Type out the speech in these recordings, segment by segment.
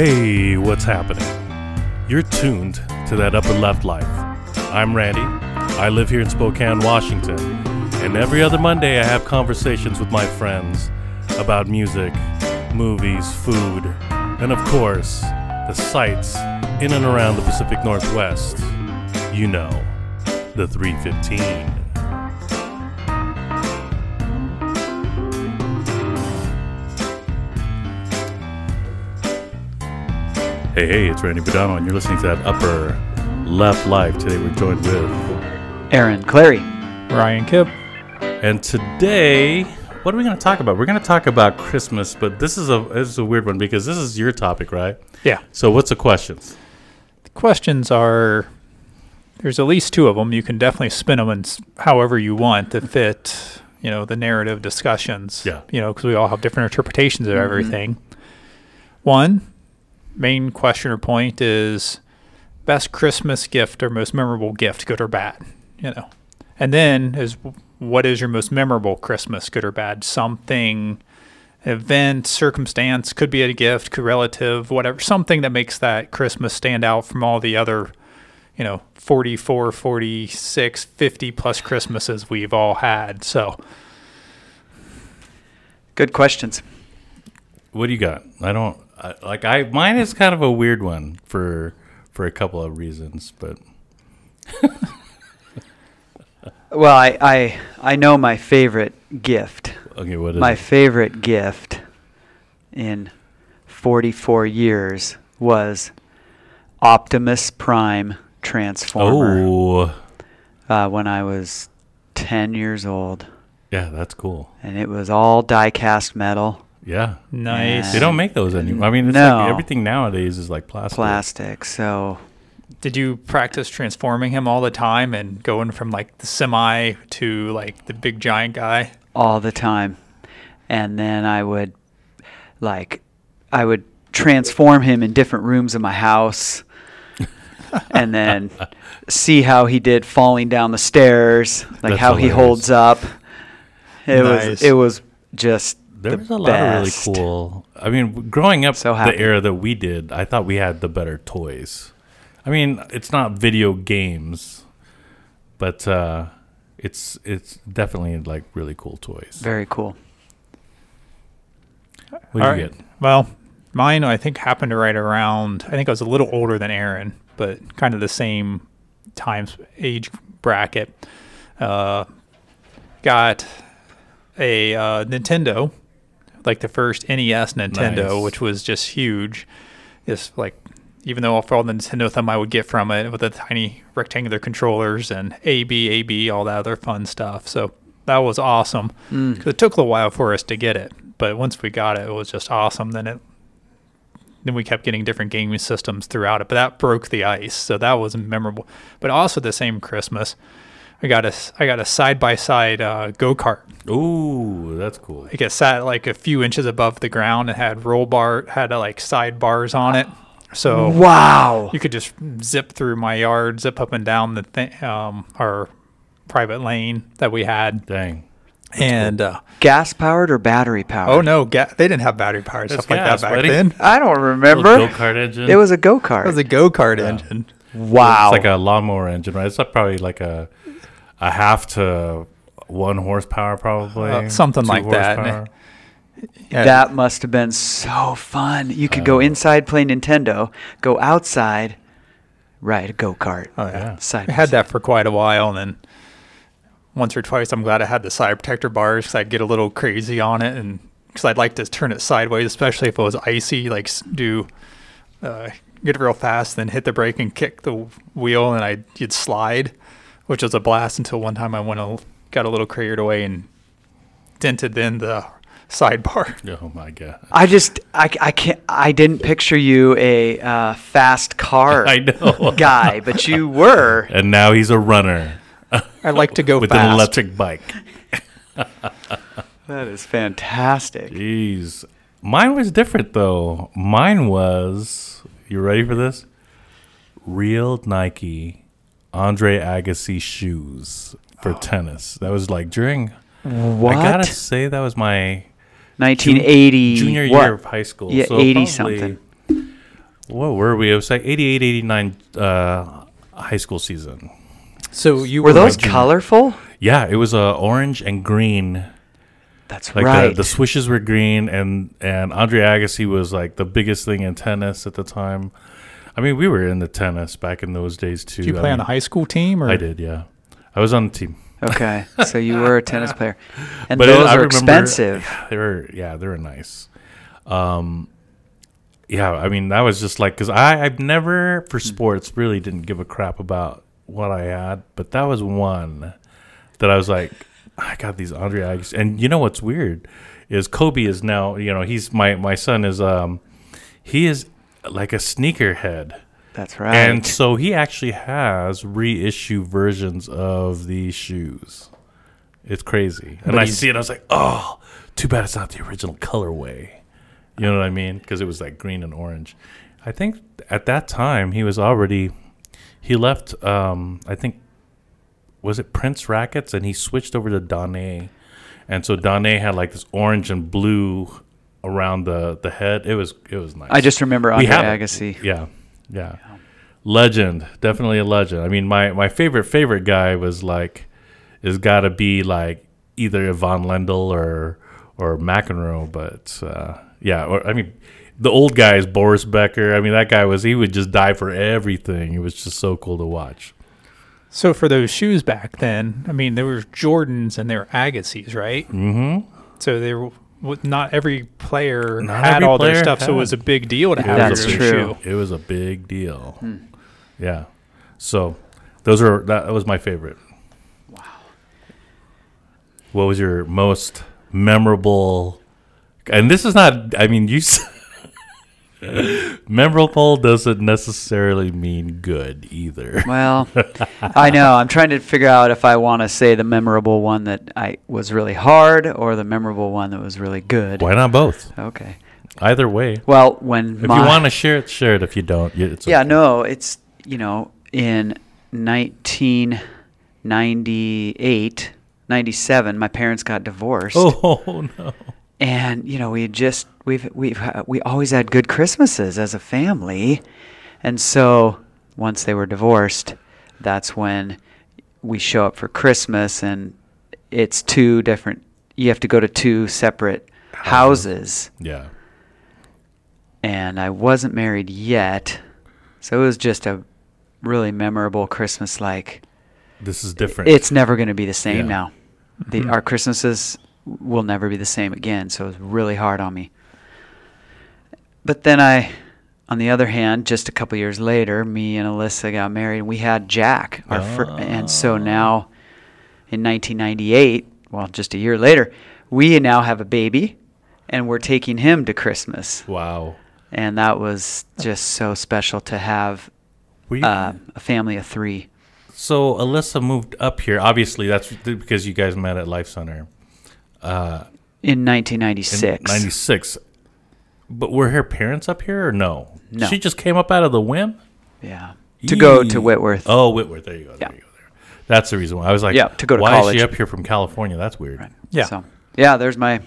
Hey, what's happening? You're tuned to that upper left life. I'm Randy. I live here in Spokane, Washington. And every other Monday, I have conversations with my friends about music, movies, food, and of course, the sights in and around the Pacific Northwest. You know, the 315. Hey, hey, it's Randy Budano, and you're listening to that Upper Left Life. Today we're joined with. Aaron Clary. Ryan Kipp. And today, what are we going to talk about? We're going to talk about Christmas, but this is a this is a weird one because this is your topic, right? Yeah. So, what's the questions? The questions are there's at least two of them. You can definitely spin them in s- however you want to fit, you know, the narrative discussions. Yeah. You know, because we all have different interpretations of mm-hmm. everything. One main question or point is best Christmas gift or most memorable gift, good or bad, you know. And then is what is your most memorable Christmas, good or bad? Something event, circumstance, could be a gift, could relative, whatever, something that makes that Christmas stand out from all the other, you know, 44, 46, 50 plus Christmases we've all had. So, Good questions. What do you got? I don't I, like. I mine is kind of a weird one for for a couple of reasons, but Well, I, I I know my favorite gift. okay. What is My it? favorite gift in 44 years was Optimus Prime Transformer Oh, uh, when I was 10 years old, yeah, that's cool. and it was all die-cast metal, Yeah, nice. they don't make those anymore. I mean, it's No. like everything nowadays is like plastic. plastic. So Did you practice transforming him all the time and going from like the semi to like the big giant guy? all the time. And then I would like I would transform him in different rooms of my house and then see how he did falling down the stairs, like That's how he holds up. It Nice. was it was just There the was a lot of really cool. I mean, growing up, So the era that we did, I thought we had the better toys. I mean, it's not video games, but uh, it's it's definitely like really cool toys. Very cool. What do All you right. get? Well, mine I think happened right around. I think I was a little older than Aaron, but kind of the same times age bracket. Uh, got a uh, Nintendo, like the first NES Nintendo, Nice. which was just huge. Just like even though for all the Nintendo thumb I would get from it with the tiny rectangular controllers and AB, AB, all that other fun stuff. So that was awesome. Hmm. 'Cause it took a little while for us to get it, but once we got it, it was just awesome. Then it, then we kept getting different gaming systems throughout it, but that broke the ice, so that was memorable. But also the same Christmas, I got a s- I got a side by side go kart. Ooh, that's cool. Like it sat like a few inches above the ground. It had roll bar, had uh, like side bars on it, so Wow. you could just zip through my yard, zip up and down the th- um, our private lane that we had, Dang. and. Uh, Gas powered or battery powered? Oh no, ga- they didn't have battery powered That's stuff like that back buddy. then. I don't remember. Go remember. kart engine. It was a go-kart. It was a go kart engine. wow. It's like a lawnmower engine, right? It's like probably like a a half to one horsepower, probably Uh, something two like that. Yeah. That must have been so fun. You could Oh. go inside play Nintendo, go outside, ride a go kart. Oh yeah. Yeah. Side I had that for quite a while, and then once or twice, I'm glad I had the side protector bars because I'd get a little crazy on it, and because I'd like to turn it sideways, especially if it was icy, like do uh, get it real fast, then hit the brake and kick the wheel, and I'd you'd slide, which was a blast until one time I went a, got a little carried away and dented in the sidebar. Oh my god! I just I, I can't I didn't picture you a uh, fast car I know. guy, but you were. And now he's a runner I like to go with fast. an electric bike. That is fantastic. Jeez, mine was different though. Mine was. You ready for this? Real Nike Andre Agassi shoes for tennis. That was like during. What? I gotta say that was my 1980. junior what? year of high school. Yeah, so 80 probably something. what were we? It was like 88, 89 uh, high school season. So you Were were those colorful? Yeah, it was uh, orange and green. That's Like right. the, the swishes were green, and and Andre Agassi was like the biggest thing in tennis at the time. I mean, we were into tennis back in those days too. Did you I play on mean, a high school team or I did, yeah. I was on the team. okay, so you were a tennis player, and But those I are remember- expensive. They were, yeah, they were nice. Um, yeah, I mean, that was just like because I I've never for sports really didn't give a crap about what I had, but that was one that I was like, I got these Andre Agassi, and you know what's weird is Kobe is now, you know, he's my my son is um, he is like a sneakerhead. That's right. And so he actually has reissue versions of these shoes. It's crazy. And But I see it, I was like, oh, too bad it's not the original colorway. You know what I mean? Because it was like green and orange. I think at that time he was already, he left, um, I think, was it Prince Rackets? And he switched over to Donnay. And so Donnay had like this orange and blue around the, the head. It was, it was nice. I just remember We Andre have. Agassi. Yeah, yeah. Legend, definitely a legend. I mean, my my favorite favorite guy was like, has got to be like either Ivan Lendl or or McEnroe, but uh, yeah. Or I mean, the old guy is Boris Becker. I mean, that guy was he would just die for everything. It was just so cool to watch. So for those shoes back then, I mean, there were Jordans and there were Agassi's, right? Mm-hmm. So they were w- not every player Not had every all their player stuff, so it was a big deal to have That's true. shoe. It was a big deal. Hmm. Yeah. So those are that was my favorite. Wow. What was your most memorable? And this is not. I mean, you. memorable doesn't necessarily mean good either. Well, I know. I'm trying to figure out if I want to say the memorable one that I was really hard or the memorable one that was really good. Why not both? Okay. Either way. Well, when If you want to share it, share it. If you don't, it's yeah, okay. no, it's you know in 1998, 97, my parents got divorced, Oh no. And you know we just we've we've ha- we always had good Christmases as a family, and so once they were divorced, that's when we show up for Christmas, and it's two different. You have to go to two separate houses Yeah. and I wasn't married yet. So it was just a really memorable Christmas like This is different. it's never going to be the same Yeah. now. The hmm. our Christmases will never be the same again, so it was really hard on me. But then I on the other hand, just a couple years later, me and Alyssa got married and we had Jack, our fir- and so Ah. now in 1998, well, just a year later, we now have a baby and we're taking him to Christmas wow. and that was just so special to have you, uh, a family of three. So Alyssa moved up here. Obviously, that's because you guys met at Life Center uh, In in 1996. '96. But were her parents up here or no? No. She just came up out of the whim Yeah. To go to Whitworth. Oh, Whitworth. There you go. There Yeah. you go. There. That's the reason why I was like, Yeah, to go to why is she up here from California? That's weird. Right. Yeah. So, yeah, there's my.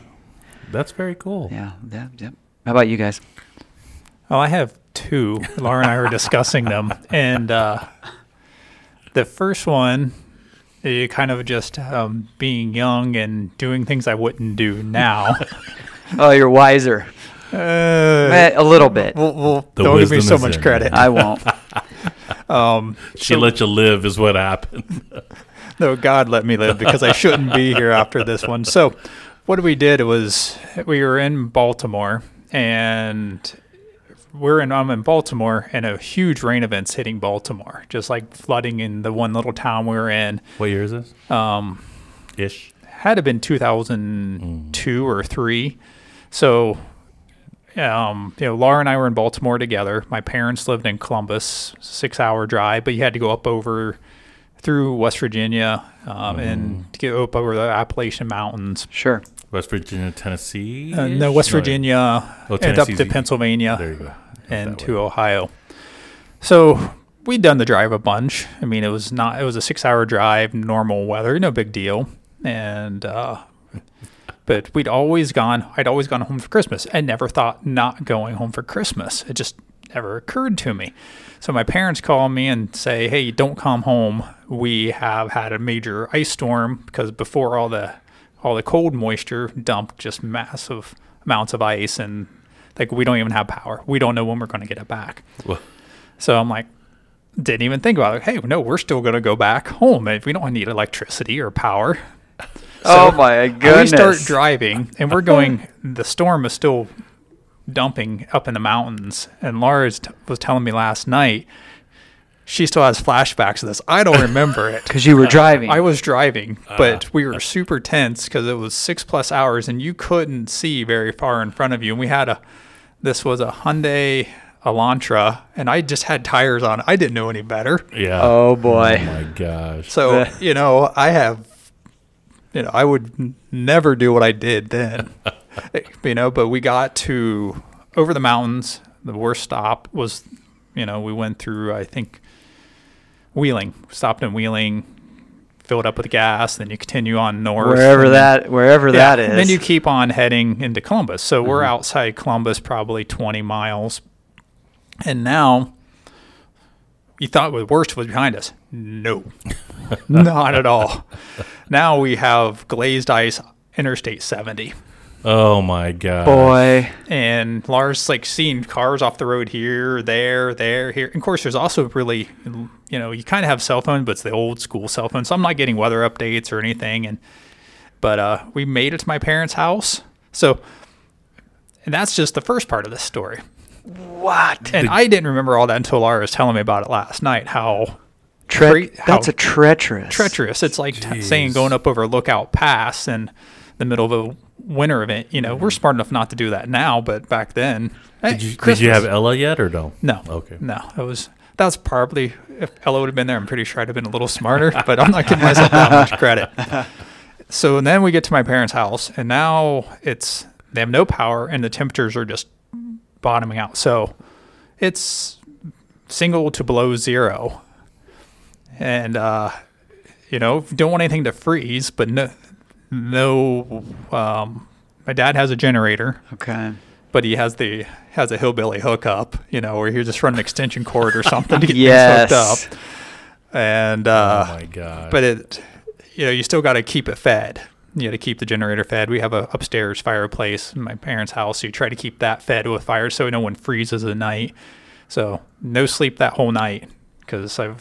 That's very cool. Yeah, yeah, yeah. How about you guys? Well, I have two. Laura and I were discussing them, and uh, the first one, kind of just um, being young and doing things I wouldn't do now. Oh, you're wiser. uh, Eh, a little bit. well, well, The don't give me so much in credit. I won't. Um, She so- let you live, is what happened. no, God let me live because I shouldn't be here after this one. So, what we did was we were in Baltimore and we're in I'm in Baltimore and a huge rain event's hitting Baltimore, just like flooding in the one little town we were in. what year is this? Um, Ish. had it been 2002 or three. So, um, you know, Laura and I were in Baltimore together. My parents lived in Columbus, six hour drive, but you had to go up over through West Virginia um, and to get up over the Appalachian Mountains. Sure. West Virginia, Tennessee. Uh, no, West Virginia Oh, and up to. Pennsylvania There you go. and to way. Ohio. So we'd done the drive a bunch. I mean, it was not. It was a six-hour drive, normal weather, no big deal. And uh, but we'd always gone. I'd always gone home for Christmas. I never thought not going home for Christmas. It just never occurred to me. So my parents call me and say, "Hey, don't come home. We have had a major ice storm because before all the all the cold moisture dumped just massive amounts of ice and like we don't even have power. We don't know when we're going to get it back." So I'm like, didn't even think about it. Hey, no, we're still going to go back home. If we don't need electricity or power. oh my goodness! We start driving, and we're going. the storm is still dumping up in the mountains. And Laura t- was telling me last night she still has flashbacks of this. I don't remember it. because you were uh, driving. I was driving, ah, but we were super tense because it was six plus hours, and you couldn't see very far in front of you. And we had a, this was a Hyundai Elantra, and I just had tires on. I didn't know any better. yeah. oh, oh boy! Oh my gosh. So you know, I have, you know, I would never do what I did then, you know. But we got to over the mountains. The worst stop was, you know, we went through. I think Wheeling. Stopped in Wheeling, filled up with gas. Then you continue on north. wherever then- that wherever yeah, that is. and Then you keep on heading into Columbus. So we're mm-hmm. outside Columbus, probably 20 miles. And now, you thought the worst was behind us. No, not at all. Now we have glazed ice, Interstate 70. Oh my god. boy. And Lars like seeing cars off the road here, there, there, here. And of course, there's also really, you know, you kind of have cell phone, but it's the old school cell phone. So I'm not getting weather updates or anything. And but uh, we made it to my parents' house. So, and that's just the first part of this story. What? And I didn't remember all that until Laura was telling me about it last night. How Tre- Tre- how that's a treacherous. treacherous. It's like t- saying going up over Lookout Pass in the middle of a winter event. You know, we're smart enough not to do that now, but back then, hey, Did you, did you have Ella yet or no? No. Okay. No, it was that's probably if Ella would have been there. I'm pretty sure I'd have been a little smarter, but I'm not giving myself that much credit. So then we get to my parents' house, and now it's they have no power, and the temperatures are just bottoming out. So it's single to below zero, and uh, you know don't want anything to freeze, but no, no. Um, my dad has a generator Okay. but he has the has a hillbilly hookup, you know, where he just run an extension cord or something to get Yes. things hooked up. And uh, oh my god. but it, you know, you still got to keep it fed. You got to keep the generator fed. We have a upstairs fireplace in my parents' house, so you try to keep that fed with fire so no one freezes at night. So no sleep that whole night because I,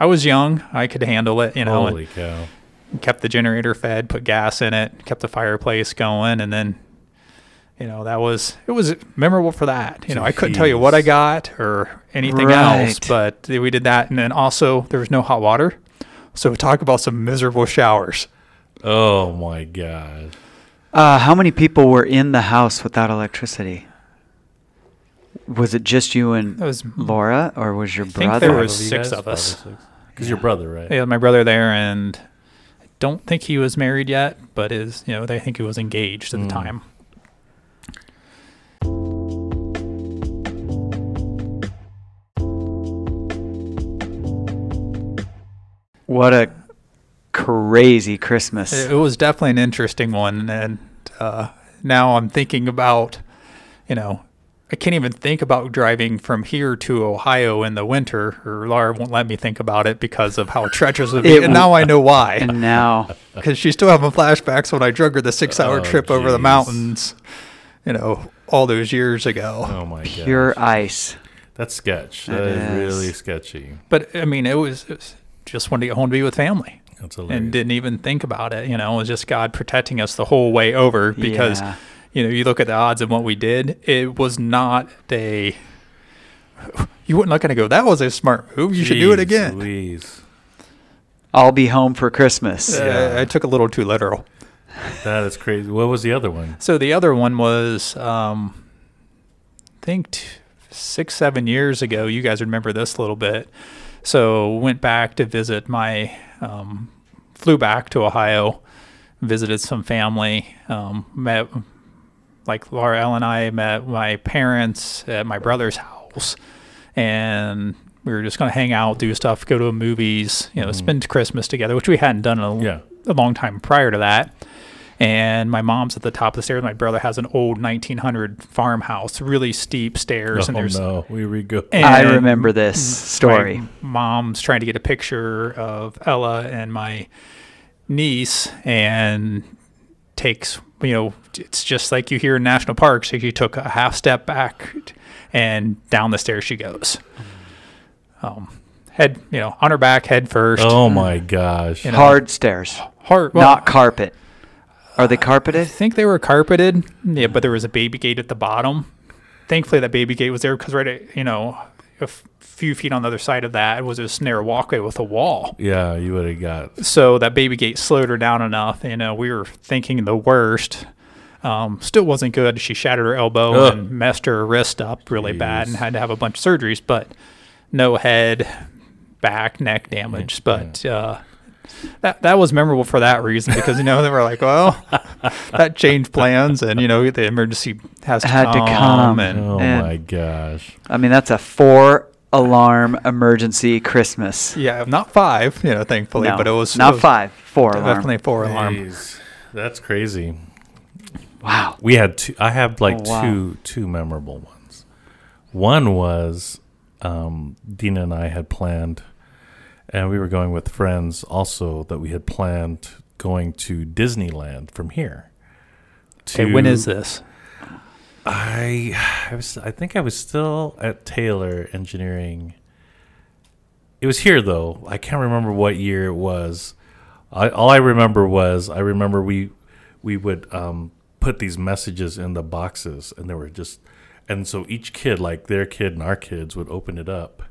I was young, I could handle it, you know. and- Holy cow. Kept the generator fed, put gas in it, kept the fireplace going, and then, you know, that was it was memorable for that. You know, I couldn't tell you what I got or anything else, but we did that, and then also there was no hot water, so talk about some miserable showers. Oh my god. Uh, how many people were in the house without electricity? Was it just you and It was Laura, or was your brother? I think there brother? was- six of us. Because your brother, right? yeah, my brother there, and I don't think he was married yet, but is you know they think he was engaged at the Mm. time. What a crazy Christmas! It, it was definitely an interesting one, and uh, now I'm thinking about, you know, I can't even think about driving from here to Ohio in the winter, or Laura won't let me think about it because of how treacherous it would be. It and now I know why, and now, because she's still having flashbacks when I drug her the six-hour Oh, trip over the mountains, you know, all those years ago. Oh my god. pure ice. That's sketch. It that is, is. really sketchy. But I mean, it was, it was just wanted to get home to be with family. That's hilarious. and didn't even think about it. You know, it was just God protecting us the whole way over because, Yeah. You know, you look at the odds of what we did, it was not a. You wouldn't look at it and go, that was a smart move. You should do it again. Louise. I'll be home for Christmas. Uh, Yeah. I took a little too literal. That is crazy. What was the other one? So the other one was, um, I think t- six, seven years ago. You guys remember this a little bit. So went back to visit my, um, flew back to Ohio, visited some family, um, met, like Laura Ellen and I met my parents at my brother's house, and we were just going to hang out, do stuff, go to movies, you know, mm-hmm. spend Christmas together, which we hadn't done in a, Yeah. a long time prior to that. and my mom's at the top of the stairs. My brother has an old 1900 farmhouse, really steep stairs, and oh there's no, here we go. and I remember this story. my mom's trying to get a picture of Ella and my niece, and takes you know it's just like you hear in national parks. So she took a half step back, and down the stairs she goes. Um, head you know on her back, head first. oh my gosh. You know, Hard stairs, hard. well, not carpet. Are they carpeted? I think they were carpeted. Yeah, but there was a baby gate at the bottom. Thankfully, that baby gate was there because right, at, you know, a f- few feet on the other side of that was a snare walkway with a wall. Yeah, you would have got. So that baby gate slowed her down enough. You know, we were thinking the worst. Um, still wasn't good. She shattered her elbow Ugh. and messed her wrist up really bad and had to have a bunch of surgeries, but no head, back, neck damage. But uh, that that was memorable for that reason because you know they were like, well, that changed plans, and you know the emergency has to Had to come, come. and Oh And- my gosh. I mean, that's a four alarm emergency Christmas. yeah, not five, you know, thankfully, No, but it was not it was five, four. Definitely a four alarm. Jeez, That's crazy. Wow. We had two. I have like Oh, wow. two two memorable ones. One was um, Dina and I had planned, and we were going with friends also that we had planned going to Disneyland from here. Okay, when is this? I I was I think I was still at Taylor Engineering. It was here though. I can't remember what year it was. I, all I remember was I remember we we would um, put these messages in the boxes, and they were just and so each kid, like their kid and our kids, would open it up,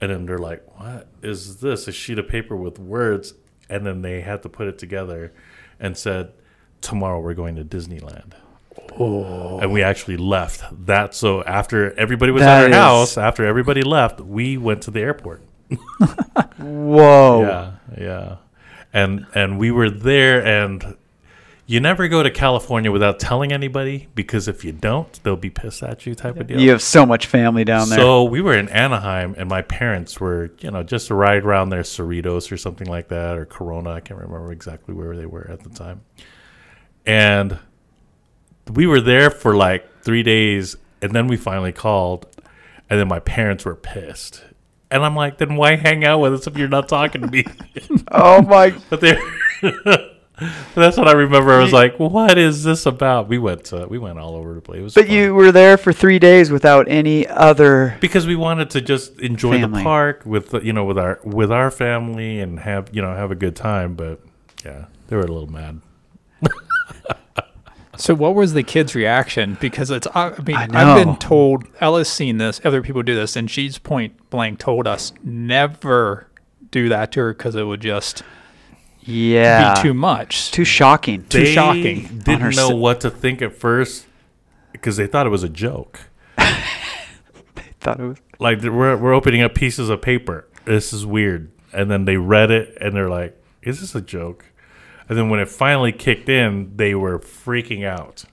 and then they're like, "What is this? A sheet of paper with words?" And then they had to put it together, and said, "Tomorrow we're going to Disneyland." Oh. and we actually left that so after everybody was That at our is- house after everybody left we went to the airport Whoa. yeah yeah and and we were there and you never go to california without telling anybody because if you don't they'll be pissed at you type of deal. You have so much family down there. so we were in anaheim and my parents were you know just right around there cerritos or something like that or corona. I can't remember exactly where they were at the time. And we were there for like three days and then we finally called and then my parents were pissed. And i'm like then why hang out with us if you're not talking to me? Oh my. but they that's what i remember i was like what is this about we went to, we went all over the place it was But fun. you were there for three days without any other. because we wanted to just enjoy Family. the park with you know with our with our family and have you know have a good time but yeah they were a little mad So what was the kid's reaction? Because it's I I mean I I've been told Ella's seen this, other people do this, and she's point blank told us never do that to her because it would just Yeah. be too much. Too shocking. Too they shocking. On her didn't know si- what to think at first because they thought it was a joke Thought it was. like we're, we're opening up pieces of paper this is weird and then they read it and they're like is this a joke and then when it finally kicked in they were freaking out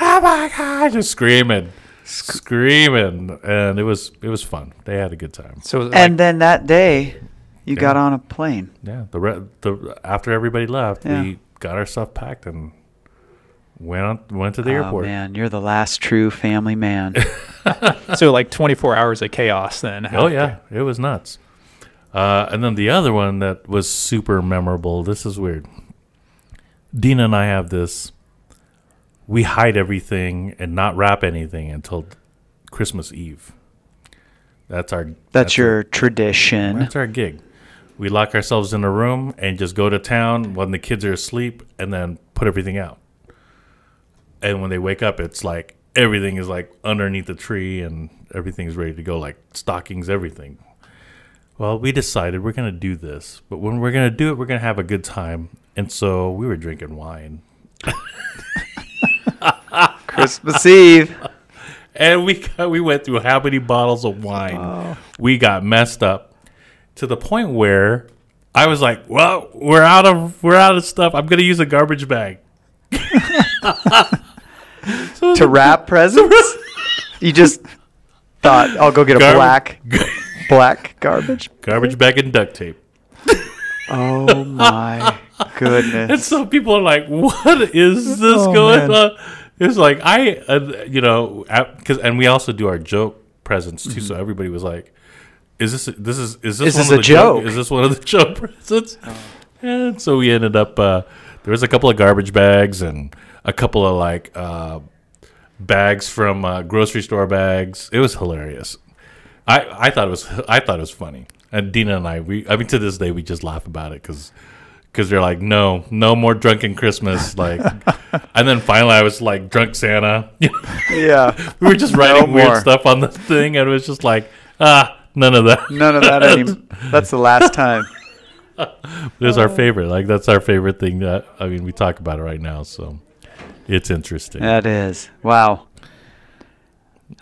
oh my god just screaming screaming and it was it was fun they had a good time So it was And then that day, you Yeah. got on a plane. yeah the re- the after everybody left Yeah. we got our stuff packed and went on, went to the oh airport man, you're the last true family man. so like 24 hours of chaos then. Oh after. yeah, it was nuts. Uh, and then the other one that was super memorable. This is weird. Dina and I have this. We hide everything and not wrap anything until Christmas Eve. That's our. That's, your Our, tradition. that's our gig. We lock ourselves in a room and just go to town when the kids are asleep, and then put everything out. And when they wake up, it's like everything is like underneath the tree and everything's ready to go, like stockings, everything. Well, we decided we're going to do this, but when we're going to do it, we're going to have a good time. And so we were drinking wine. Christmas Eve. And we got, we went through how many bottles of wine? Oh. We got messed up to the point where I was like, "Well, we're out of we're out of stuff. I'm going to use a garbage bag." to wrap presents? you just thought, I'll go get a Gar- black black garbage. Garbage bag and duct tape. Oh my goodness. And so people are like, "What is this Oh, going man. on?" It's like I, uh, you know, because and we also do our joke presents too. So everybody was like, "Is this this is is this Is one this of a the joke? joke? Is this one of the joke presents?" And so we ended up. Uh, there was a couple of garbage bags and a couple of like uh, bags from uh, grocery store bags. It was hilarious. I, I thought it was I thought it was funny. And Dina and I we I mean to this day we just laugh about it because because they're like no no more drunken Christmas like and then finally I was like drunk Santa yeah. we were just No writing weird stuff on the thing and it was just like ah none of that None of that anymore. That's the last time. it was our oh. favorite like that's our favorite thing that I mean we talk about it right now so it's interesting That is. Wow.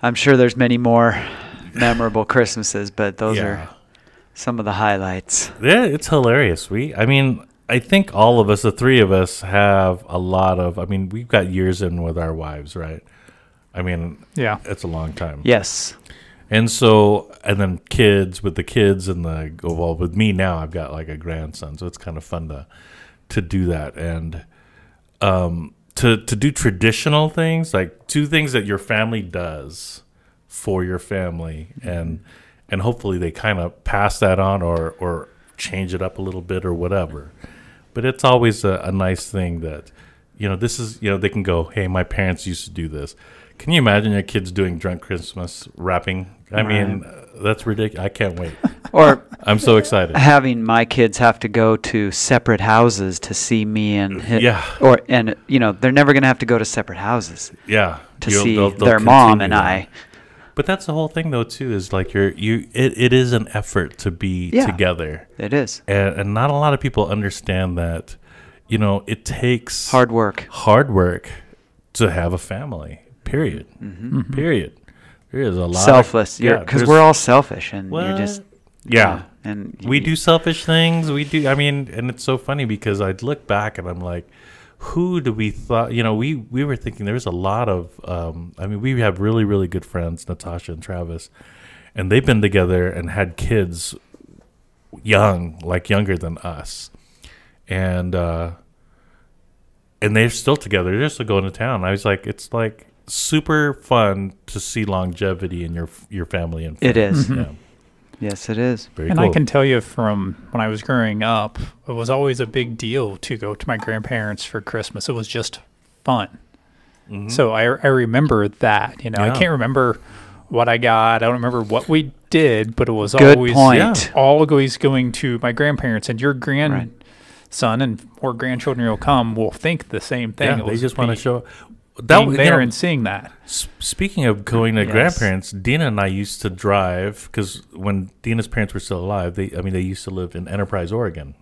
I'm sure there's many more memorable Christmases, but those Yeah. are some of the highlights. Yeah, it's hilarious. We, I mean, I think all of us, the three of us, have a lot of. I mean, we've got years in with our wives, right? I mean, Yeah. it's a long time. Yes. And so, and then kids with the kids and the well, with me now, I've got like a grandson, so it's kind of fun to to do that. And um to to do traditional things like two things that your family does for your family and and hopefully they kind of pass that on or or change it up a little bit or whatever. But it's always a, a nice thing that you know this is you know they can go hey my parents used to do this can you imagine your kids doing drunk christmas wrapping i mean uh, that's ridiculous i can't wait Or i'm so excited having my kids have to go to separate houses to see me and hi- Yeah. or and you know they're never going to have to go to separate houses yeah to You'll- see they'll- they'll their mom and that. I. but that's the whole thing though too is like you're you it, it is an effort to be Yeah. together It is and, and not a lot of people understand that you know it takes hard work. hard work to have a family period. Period. There is a lot of- Mm-hmm. Selfless. yeah, because there's- we're all selfish and you're just yeah. and we do selfish things. We do i mean and it's so funny because i'd look back and i'm like who do we thought you know we we were thinking there's a lot of um i mean we have really really good friends natasha and travis and they've been together and had kids young like younger than us. And uh and they're still together. They're just going to town. I was like it's like super fun to see longevity in your your family and It is. friends. yeah Yes, it is. very and cool I can tell you from when I was growing up, it was always a big deal to go to my grandparents for Christmas. It was just fun. So I, I remember that. You know, Mm-hmm. Yeah. I can't remember what I got. I don't remember what we did, but it was Good always point. Yeah. always going to my grandparents. And your grandson and more grandchildren will come will think the same thing. yeah they just want to be- show that being you there know, and seeing that. Speaking of going to Yes. grandparents, Dina and I used to drive because when Dina's parents were still alive, they I mean they used to live in Enterprise, Oregon.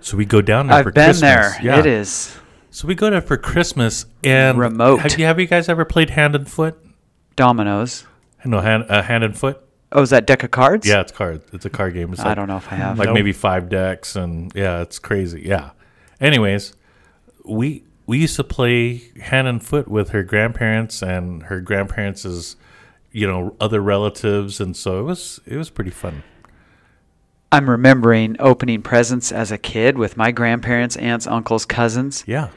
So we go down there for I've been Christmas. there. Yeah. It is So we go there for Christmas and Remote. Have you have you guys ever played hand and foot? dominoes. No, hand uh, hand and foot. Oh, is that deck of cards? Yeah, it's card. It's a card game. It's I like, don't know if I have. like Nope. maybe five decks and yeah, it's crazy. Yeah. Anyways, we we used to play hand and foot with her grandparents and her grandparents' you know other relatives and so it was it was pretty fun. I'm remembering opening presents as a kid with my grandparents, aunts, uncles, cousins. Yeah.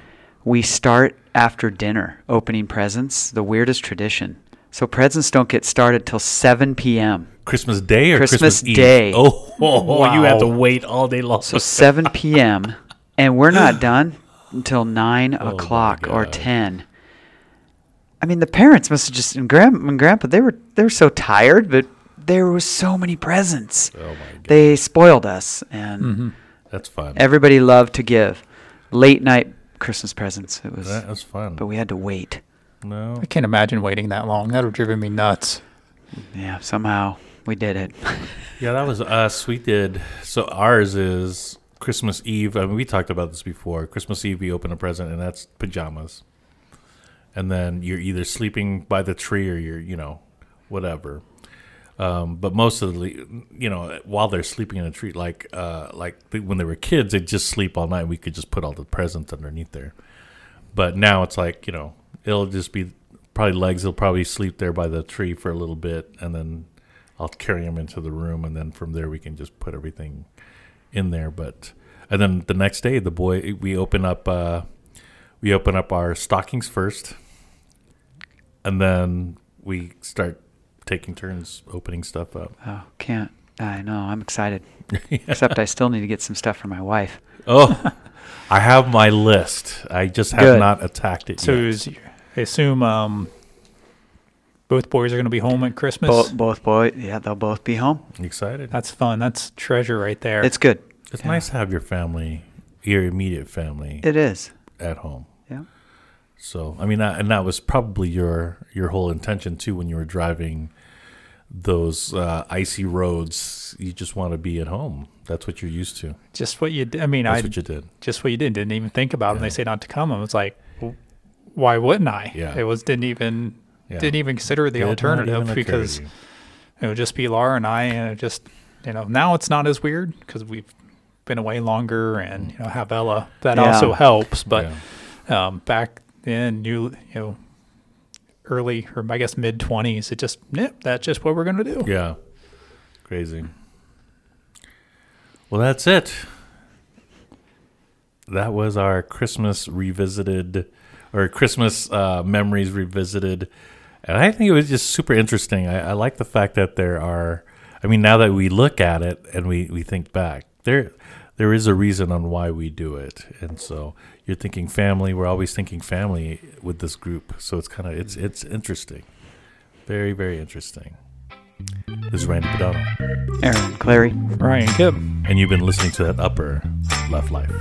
We start after dinner opening presents, the weirdest tradition. So presents don't get started till 7 p.m. Christmas Day or Christmas, Christmas Eve? Day. Oh, you have to wait all day long. So 7 p.m. and we're not done until 9 Oh o'clock or 10. I mean, the parents must have just and grandma and grandpa they were they were so tired, but there was so many presents. oh my god. They spoiled us, and mm-hmm. That's fun. everybody loved to give late night Christmas presents. It was, that was fun. but we had to wait. no. I can't imagine waiting that long. That would have driven me nuts. Yeah, somehow we did it. Yeah, that was us. We did. So ours is Christmas Eve. I mean, we talked about this before. Christmas Eve, we open a present, and that's pajamas. And then you're either sleeping by the tree or you're, you know, whatever. Um, but most of the, you know, while they're sleeping in a tree, like, uh, like when they were kids, they'd just sleep all night. We could just put all the presents underneath there. But now it's like, you know, it'll just be probably legs. They'll probably sleep there by the tree for a little bit, and then I'll carry them into the room, and then from there we can just put everything in there. But and then the next day, the boy we open up uh, we open up our stockings first, and then we start taking turns opening stuff up. Oh, can't. I know. I'm excited. Except I still need to get some stuff for my wife. Oh, I have my list. I just have Good. not attacked it So yet. is, I assume um, both boys are going to be home at Christmas. Both, both boys. Yeah, they'll both be home. excited. That's fun. That's treasure right there. It's good. It's Yeah. nice to have your family, your immediate family, It is. at home. Yeah. So I mean, that, and that was probably your your whole intention too when you were driving those uh, icy roads. You just want to be at home. That's what you're used to. just what you. Did. I mean, That's I what you did. just what you did. Didn't even think about it. And Yeah. they say not to come. I was like, well, why wouldn't I? Yeah. It was didn't even Yeah. didn't even consider the Did alternative even occur to because it would just be Laura and I, and it just you know now it's not as weird because we've been away longer and you know have Ella. That Yeah. also helps, but. Yeah. um, back then, you you know, early or I guess mid twenties, it just yep, that's just what we're gonna do. Yeah. Crazy. Well, that's it. That was our Christmas revisited, or Christmas uh, memories revisited and I think it was just super interesting. I, I like the fact that there are. I mean, now that we look at it and we, we think back, there there is a reason on why we do it, and so you're thinking family. We're always thinking family with this group, so it's kind of it's it's interesting, very very interesting. This is Randy Budano, Aaron Clary, Ryan Gibb, and you've been listening to that Upper Left Life.